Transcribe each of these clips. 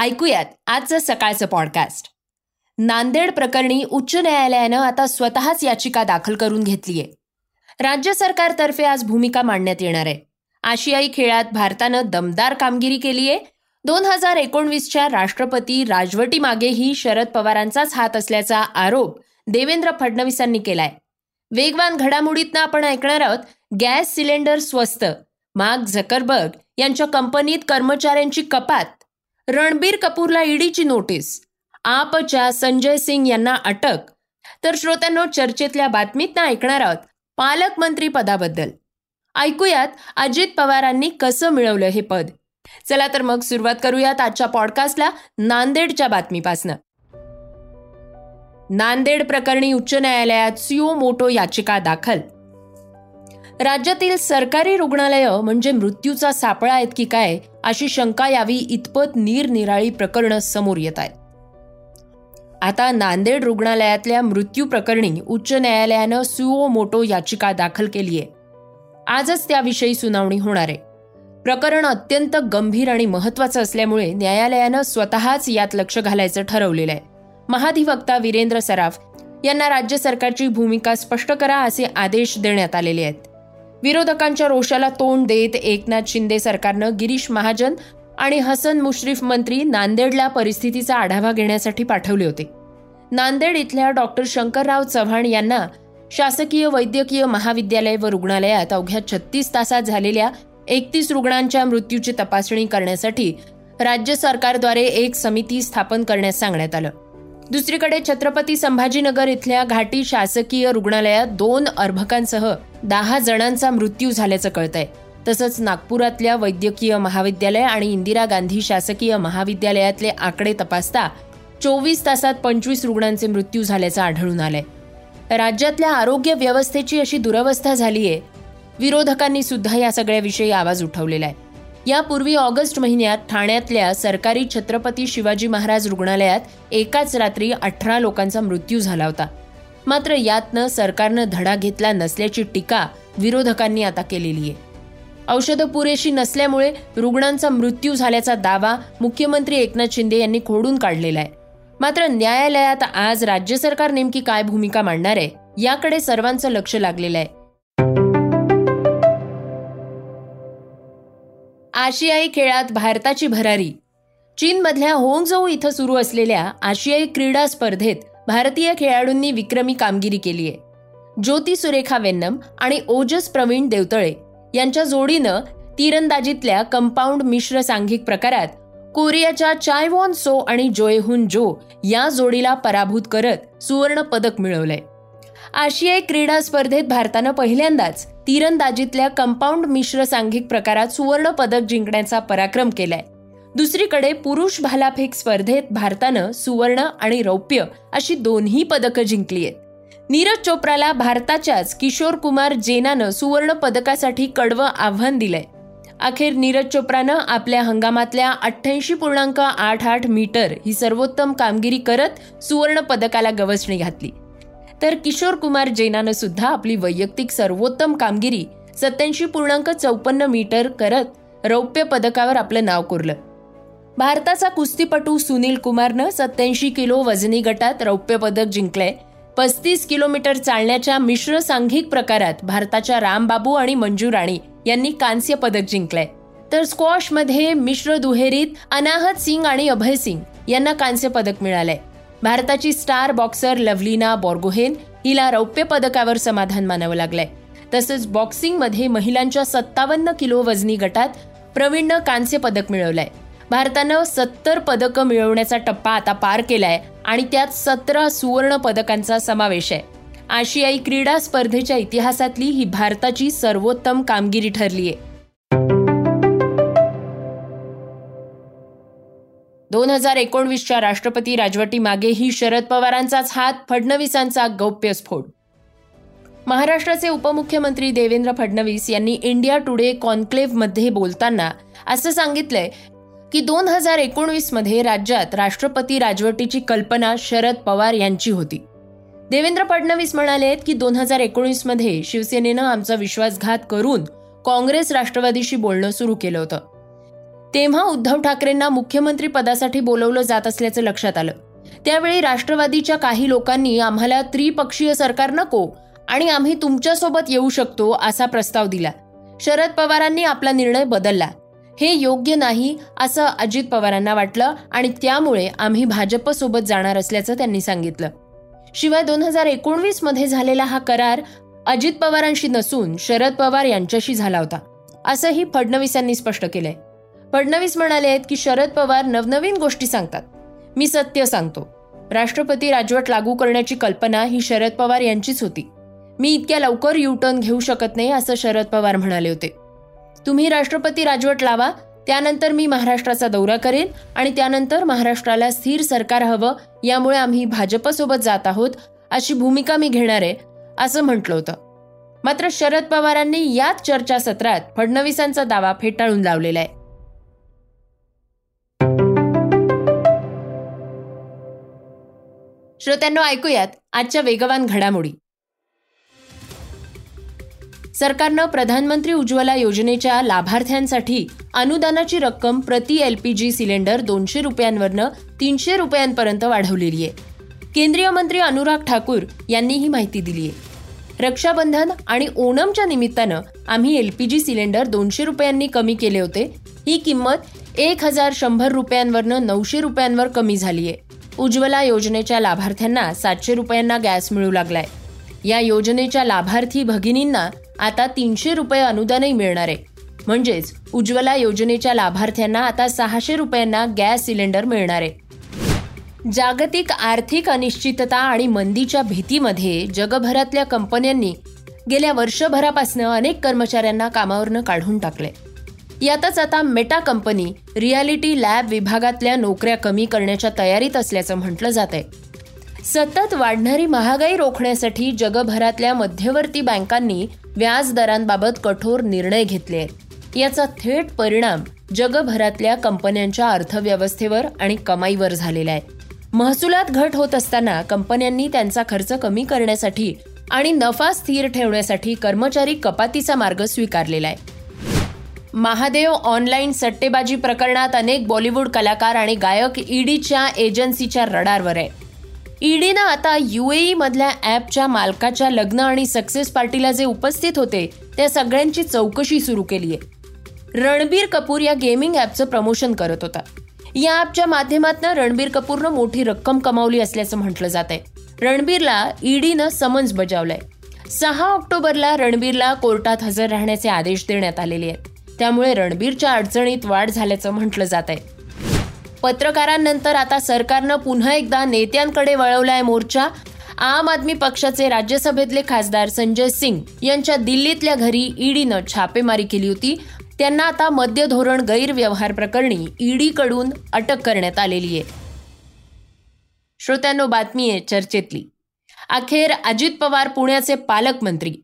ऐकूयात आजचं सकाळचं पॉडकास्ट नांदेड प्रकरणी उच्च न्यायालयानं आता स्वतःच याचिका दाखल करून घेतलीय. राज्य सरकारतर्फे आज भूमिका मांडण्यात येणार आहे. आशियाई खेळात भारतानं दमदार कामगिरी केली आहे दोन हजार एकोणवीसच्या राष्ट्रपती राजवटीमागेही शरद पवारांचाच हात असल्याचा आरोप देवेंद्र फडणवीसांनी केलाय. वेगवान घडामोडीतनं आपण ऐकणार आहोत गॅस सिलेंडर स्वस्त मार्क झकरबर्ग यांच्या कंपनीत कर्मचाऱ्यांची कपात रणबीर कपूरला ईडीची नोटीस. आपच्या संजय सिंग यांना अटक. तर श्रोत्यांनो चर्चेतल्या बातमीतना ऐकणार आहोत पालकमंत्री पदाबद्दल. ऐकूयात अजित पवारांनी कसं मिळवलं हे पद. चला तर मग सुरुवात करूयात आजच्या पॉडकास्टला नांदेडच्या बातमीपासनं. नांदेड प्रकरणी उच्च न्यायालयात सिओ मोटो याचिका दाखल. राज्यातील सरकारी रुग्णालयं म्हणजे मृत्यूचा सापळा आहेत की काय अशी शंका यावी इतपत निरनिराळी प्रकरणं समोर येत आहेत. आता नांदेड रुग्णालयातल्या मृत्यू प्रकरणी उच्च न्यायालयानं सुओ मोटो याचिका दाखल केली आहे. आजच त्याविषयी सुनावणी होणार आहे. प्रकरण अत्यंत गंभीर आणि महत्वाचं असल्यामुळे न्यायालयानं स्वतःच यात लक्ष घालायचं ठरवलेलं आहे. महाधिवक्ता वीरेंद्र सराफ यांना राज्य सरकारची भूमिका स्पष्ट करा असे आदेश देण्यात आलेले आहेत. विरोधकांच्या रोषाला तोंड देत एकनाथ शिंदे सरकारनं गिरीश महाजन आणि हसन मुश्रीफ मंत्री नांदेडला परिस्थितीचा आढावा घेण्यासाठी पाठवले होते. नांदेड इथल्या डॉक्टर शंकरराव चव्हाण यांना शासकीय वैद्यकीय महाविद्यालय व रुग्णालयात अवघ्या छत्तीस तासात झालेल्या एकतीस रुग्णांच्या मृत्यूची तपासणी करण्यासाठी राज्य सरकारद्वारे एक समिती स्थापन करण्यास सांगण्यात आलं. दुसरीकडे छत्रपती संभाजीनगर इथल्या घाटी शासकीय रुग्णालयात दोन अर्भकांसह दहा जणांचा मृत्यू झाल्याचं कळतंय. तसंच नागपुरातल्या वैद्यकीय महाविद्यालय आणि इंदिरा गांधी शासकीय महाविद्यालयातले आकडे तपासता चोवीस तासात पंचवीस रुग्णांचे मृत्यू झाल्याचं आढळून आलंय. राज्यातल्या आरोग्य व्यवस्थेची अशी दुरवस्था झालीय. विरोधकांनी सुद्धा या सगळ्याविषयी आवाज उठवलेला आहे. यापूर्वी ऑगस्ट महिन्यात ठाण्यातल्या सरकारी छत्रपती शिवाजी महाराज रुग्णालयात एकाच रात्री अठरा लोकांचा मृत्यू झाला होता. मात्र यातनं सरकारनं धडा घेतला नसल्याची टीका विरोधकांनी आता केलेली आहे. औषधं पुरेशी नसल्यामुळे रुग्णांचा मृत्यू झाल्याचा दावा मुख्यमंत्री एकनाथ शिंदे यांनी खोडून काढलेला आहे. मात्र न्यायालयात आज राज्य सरकार नेमकी काय भूमिका मांडणार आहे याकडे सर्वांचं लक्ष लागलेलं आहे. आशियाई खेळात भारताची भरारी. चीनमधल्या होंगझोऊ इथं सुरू असलेल्या आशियाई क्रीडा स्पर्धेत भारतीय खेळाडूंनी विक्रमी कामगिरी केली आहे. ज्योती सुरेखा वेन्नम आणि ओजस प्रवीण देवतळे यांच्या जोडीनं तिरंदाजीतल्या कंपाऊंड मिश्र सांघिक प्रकारात कोरियाच्या चायवॉन सो आणि जोएहुन जो या जोडीला पराभूत करत सुवर्ण पदक मिळवलंय. आशियाई क्रीडा स्पर्धेत भारतानं पहिल्यांदाच तिरंदाजीतल्या कंपाऊंड मिश्र सांघिक प्रकारात सुवर्ण पदक जिंकण्याचा पराक्रम केलाय. दुसरीकडे पुरुष भालाफेक स्पर्धेत भारतानं सुवर्ण आणि रौप्य अशी दोन्ही पदकं जिंकली आहेत नीरज चोप्राला भारताच्याच किशोर कुमार जेनानं सुवर्ण पदकासाठी कडवं आव्हान दिलंय. अखेर नीरज चोप्रानं आपल्या हंगामातल्या अठ्ठ्याऐंशी पूर्णांक आठ आठ मीटर ही सर्वोत्तम कामगिरी करत सुवर्ण पदकाला गवसणी घातली. तर किशोर कुमार जैनानं सुद्धा आपली वैयक्तिक सर्वोत्तम कामगिरी सत्याऐंशी पूर्णांक चौपन्न मीटर करत रौप्य पदकावर आपलं नाव कोरलं. भारताचा कुस्तीपटू सुनील कुमारनं सत्याऐंशी किलो वजनी गटात रौप्य पदक जिंकलंय. पस्तीस किलोमीटर चालण्याच्या मिश्र सांघिक प्रकारात भारताच्या रामबाबू आणि मंजू राणी यांनी कांस्य पदक जिंकलंय. तर स्क्वॉशमध्ये मिश्र दुहेरीत अनाहत सिंग आणि अभय सिंग यांना कांस्य पदक मिळालंय. भारताची स्टार बॉक्सर लवलीना बॉर्गोहेन हिला रौप्य पदकावर समाधान मानावं लागलंय. तसंच बॉक्सिंगमध्ये महिलांच्या सत्तावन्न किलो वजनी गटात प्रवीणनं कांस्य पदक मिळवलंय. भारतानं सत्तर पदकं मिळवण्याचा टप्पा आता पार केलाय आणि त्यात सतरा सुवर्ण पदकांचा समावेश आहे. आशियाई क्रीडा स्पर्धेच्या इतिहासातली ही भारताची सर्वोत्तम कामगिरी ठरली आहे दोन हजार एकोणवीसच्या राष्ट्रपती राजवटीमागेही शरद पवारांचाच हात फडणवीसांचा गौप्यस्फोट महाराष्ट्राचे उपमुख्यमंत्री देवेंद्र फडणवीस यांनी इंडिया टुडे कॉन्क्लेव्हमध्ये बोलताना असं सांगितलंय की दोन हजार एकोणवीसमध्ये राज्यात राष्ट्रपती राजवटीची कल्पना शरद पवार यांची होती. देवेंद्र फडणवीस म्हणाले की दोन हजार एकोणीसमध्ये शिवसेनेनं आमचा विश्वासघात करून काँग्रेस राष्ट्रवादीशी बोलणं सुरू केलं होतं. तेव्हा उद्धव ठाकरेंना मुख्यमंत्री पदासाठी बोलवलं जात असल्याचं लक्षात आलं. त्यावेळी राष्ट्रवादीच्या काही लोकांनी आम्हाला त्रिपक्षीय सरकार नको आणि आम्ही तुमच्यासोबत येऊ शकतो असा प्रस्ताव दिला. शरद पवारांनी आपला निर्णय बदलला. हे योग्य नाही असं अजित पवारांना वाटलं आणि त्यामुळे आम्ही भाजपसोबत जाणार असल्याचं त्यांनी सांगितलं. शिवाय दोन हजार एकोणवीसमध्ये झालेला हा करार अजित पवारांशी नसून शरद पवार यांच्याशी झाला होता असंही फडणवीसांनी स्पष्ट केलंय. फडणवीस म्हणाले आहेत की शरद पवार नवनवीन गोष्टी सांगतात. मी सत्य सांगतो. राष्ट्रपती राजवट लागू करण्याची कल्पना ही शरद पवार यांचीच होती. मी इतक्या लवकर यू टर्न घेऊ शकत नाही असं शरद पवार म्हणाले होते. तुम्ही राष्ट्रपती राजवट लावा त्यानंतर मी महाराष्ट्राचा दौरा करेन आणि त्यानंतर महाराष्ट्राला स्थिर सरकार हवं यामुळे आम्ही भाजपसोबत जात आहोत अशी भूमिका मी घेणार आहे असं म्हटलं होतं. मात्र शरद पवारांनी याच चर्चासत्रात फडणवीसांचा दावा फेटाळून लावलेला आहे. श्रोत्यांना ऐकूयात आजच्या वेगवान घडामोडी. सरकारनं प्रधानमंत्री उज्ज्वला योजनेच्या लाभार्थ्यांसाठी अनुदानाची रक्कम प्रति एल पी जी सिलेंडर दोनशे रुपयांवरनं तीनशे रुपयांपर्यंत वाढवलेली आहे. केंद्रीय मंत्री अनुराग ठाकूर यांनी ही माहिती दिली आहे. रक्षाबंधन आणि ओणमच्या निमित्तानं आम्ही एल पी जी सिलेंडर दोनशे रुपयांनी कमी केले होते. ही किंमत एक हजार शंभर रुपयांवरनं नऊशे रुपयांवर कमी झाली आहे. उज्ज्वला योजनेच्या लाभार्थ्यांना सातशे रुपयांना गॅस मिळू लागलाय. या योजनेच्या लाभार्थी भगिनींना आता तीनशे रुपये अनुदानही मिळणार आहे. म्हणजेच उज्ज्वला योजनेच्या लाभार्थ्यांना आता सहाशे रुपयांना गॅस सिलेंडर मिळणार आहे. जागतिक आर्थिक अनिश्चितता आणि मंदीच्या भीतीमध्ये जगभरातल्या कंपन्यांनी गेल्या वर्षभरापासून अनेक कर्मचाऱ्यांना कामावरनं काढून टाकले यातच आता मेटा कंपनी रियालिटी लॅब विभागातल्या नोकऱ्या कमी करण्याच्या तयारीत असल्याचं म्हटलं जात आहे. सतत वाढणारी महागाई रोखण्यासाठी जगभरातल्या मध्यवर्ती बँकांनी व्याज दरांबाबत कठोर निर्णय घेतले आहेत. याचा थेट परिणाम जगभरातल्या कंपन्यांच्या अर्थव्यवस्थेवर आणि कमाईवर झालेला आहे. महसुलात घट होत असताना कंपन्यांनी त्यांचा खर्च कमी करण्यासाठी आणि नफा स्थिर ठेवण्यासाठी कर्मचारी कपातीचा मार्ग स्वीकारलेला आहे. महादेव ऑनलाईन सट्टेबाजी प्रकरणात अनेक बॉलिवूड कलाकार आणि गायक ईडीच्या एजन्सीच्या रडारवर आहे. ईडीनं आता युएई मधल्या ॲपच्या मालकाच्या लग्न आणि सक्सेस पार्टीला जे उपस्थित होते त्या सगळ्यांची चौकशी सुरू केली आहे रणबीर कपूर या गेमिंग ॲपचं प्रमोशन करत होता. या ॲपच्या माध्यमातून रणबीर कपूरनं मोठी रक्कम कमावली असल्याचं म्हटलं जात आहे रणबीरला ईडीनं समन्स बजावलंय. सहा ऑक्टोबरला रणबीरला कोर्टात हजर राहण्याचे आदेश देण्यात आलेले आहेत. त्यामुळे रणबीरच्या अडचणीत वाढ झाल्याचं म्हटलं जात आहे. पत्रकारांनंतर आता सरकारनं पुन्हा एकदा नेत्यांकडे वळवलाय मोर्चा. आम आदमी पक्षाचे राज्यसभेतले खासदार संजय सिंग यांच्या दिल्लीतल्या घरी ईडीनं छापेमारी केली होती. त्यांना आता मद्य धोरण गैरव्यवहार प्रकरणी ईडीकडून अटक करण्यात आलेली आहे. श्रोत्यांनो बातमी आहे चर्चेतली. अखेर अजित पवार पुण्याचे पालकमंत्री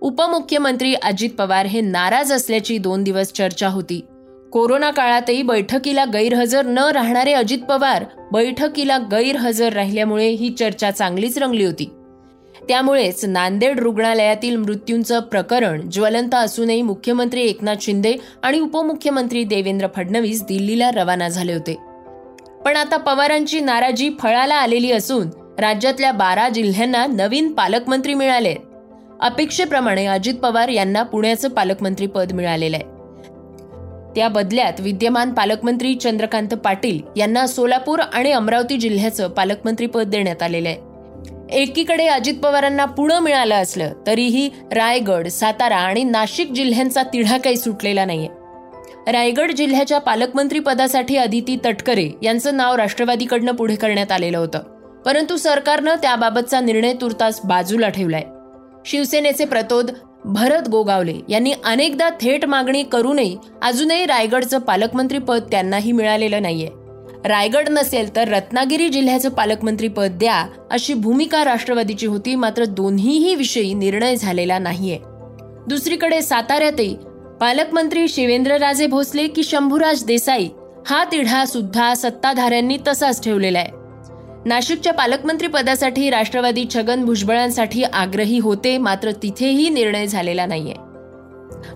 उपमुख्यमंत्री अजित पवार हे नाराज असल्याची दोन दिवस चर्चा होती. कोरोना काळातही बैठकीला गैरहजर न राहणारे अजित पवार बैठकीला गैरहजर राहिल्यामुळे ही चर्चा चांगलीच रंगली होती. त्यामुळेच नांदेड रुग्णालयातील मृत्यूंचं प्रकरण ज्वलंत असूनही मुख्यमंत्री एकनाथ शिंदे आणि उपमुख्यमंत्री देवेंद्र फडणवीस दिल्लीला रवाना झाले होते. पण आता पवारांची नाराजी फळाला आलेली असून राज्यातल्या बारा जिल्ह्यांना नवीन पालकमंत्री मिळाले अपेक्षेप्रमाणे अजित पवार यांना पुण्याचं पालकमंत्री पद मिळालेलं आहे. त्या बदल्यात विद्यमान पालकमंत्री चंद्रकांत पाटील यांना सोलापूर आणि अमरावती जिल्ह्याचं पालकमंत्री पद देण्यात आलेलं आहे. एकीकडे अजित पवारांना पुणे मिळालं असलं तरीही रायगड सातारा आणि नाशिक जिल्ह्यांचा तिढा काही सुटलेला नाहीये. रायगड जिल्ह्याच्या पालकमंत्री पदासाठी अदिती तटकरे यांचं नाव राष्ट्रवादीकडनं पुढे करण्यात आलेलं होतं. परंतु सरकारनं त्याबाबतचा निर्णय तुर्तास बाजूला ठेवलाय. शिवसेनेचे प्रतोद भरत गोगावले यांनी अनेकदा थेट मागणी करूनही अजूनही रायगडचं पालकमंत्री पद त्यांनाही मिळालेलं नाहीये. रायगड नसेल तर रत्नागिरी जिल्ह्याचं पालकमंत्री पद द्या अशी भूमिका राष्ट्रवादीची होती मात्र दोन्हीही विषयी निर्णय झालेला नाहीये. दुसरीकडे साताऱ्यातही पालकमंत्री शिवेंद्रराजे भोसले की शंभूराज देसाई हा तिढा सुद्धा सत्ताधाऱ्यांनी तसाच ठेवलेला आहे. नाशिकच्या पालकमंत्री पदासाठी राष्ट्रवादी छगन भुजबळांसाठी आग्रही होते मात्र तिथेही निर्णय झालेला नाहीये.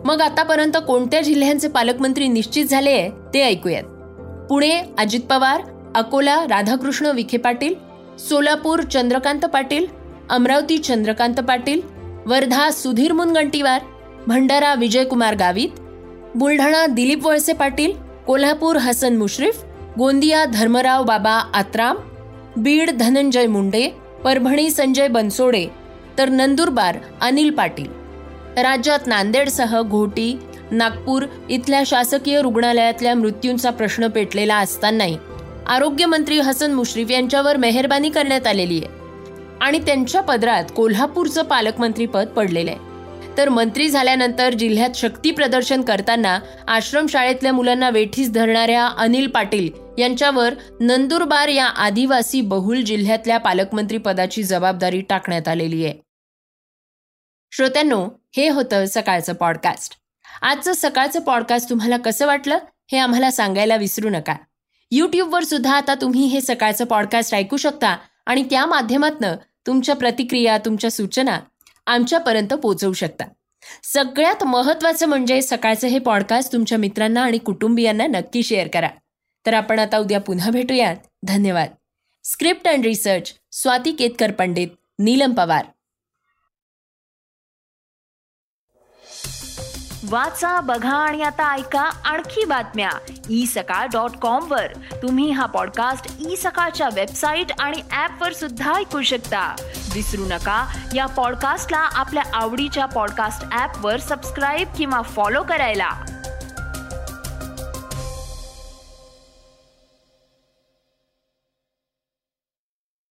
मग आतापर्यंत कोणत्या जिल्ह्यांचे पालकमंत्री निश्चित झाले आहे ते ऐकूयात. पुणे अजित पवार अकोला राधाकृष्ण विखे पाटील सोलापूर चंद्रकांत पाटील अमरावती चंद्रकांत पाटील वर्धा सुधीर मुनगंटीवार भंडारा विजयकुमार गावित बुलढाणा दिलीप वळसे पाटील कोल्हापूर हसन मुश्रीफ गोंदिया धर्मराव बाबा आत्राम बीड धनंजय मुंडे परभणी संजय बनसोडे तर नंदुरबार अनिल पाटील. राज्यात नांदेडसह घोटी नागपूर इथल्या शासकीय रुग्णालयातल्या मृत्यूंचा प्रश्न पेटलेला असतानाही आरोग्यमंत्री हसन मुश्रीफ यांच्यावर मेहरबानी करण्यात आलेली आहे. आणि त्यांच्या पदरात कोल्हापूरचं पालकमंत्रीपद पडलेलं आहे. तर मंत्री झाल्यानंतर जिल्ह्यात शक्ती प्रदर्शन करताना आश्रमशाळेतल्या मुलांना वेठीस धरणाऱ्या अनिल पाटील यांच्यावर नंदुरबार या आदिवासी बहुल जिल्ह्यातल्या पालकमंत्री पदाची जबाबदारी टाकण्यात आलेली आहे. श्रोत्यांनो हे होतं सकाळचं पॉडकास्ट आजचं सकाळचं पॉडकास्ट तुम्हाला कसं वाटलं हे आम्हाला सांगायला विसरू नका. यूट्यूबवर सुद्धा आता तुम्ही हे सकाळचं पॉडकास्ट ऐकू शकता आणि त्या माध्यमातनं तुमच्या प्रतिक्रिया तुमच्या सूचना आमच्यापर्यंत पोहोचवू शकता. सगळ्यात महत्वाचं म्हणजे सकाळचं हे पॉडकास्ट तुमच्या मित्रांना आणि कुटुंबियांना नक्की शेअर करा. तर आपण आता उद्या पुन्हा भेटूयात. धन्यवाद. Script and research Swati Ketkar Pandit Neelam Pawar. वाचा बघा आणि आता ऐका आणखी बातम्या. ई सकाळ डॉट कॉम वर. तुम्ही हा पॉडकास्ट ई सकाळच्या वेबसाईट आणि ऍप वर सुद्धा ऐकू शकता. विसरू नका या पॉडकास्टला आपल्या आवडीच्या पॉडकास्ट ऍप वर सबस्क्राईब किंवा फॉलो करायला.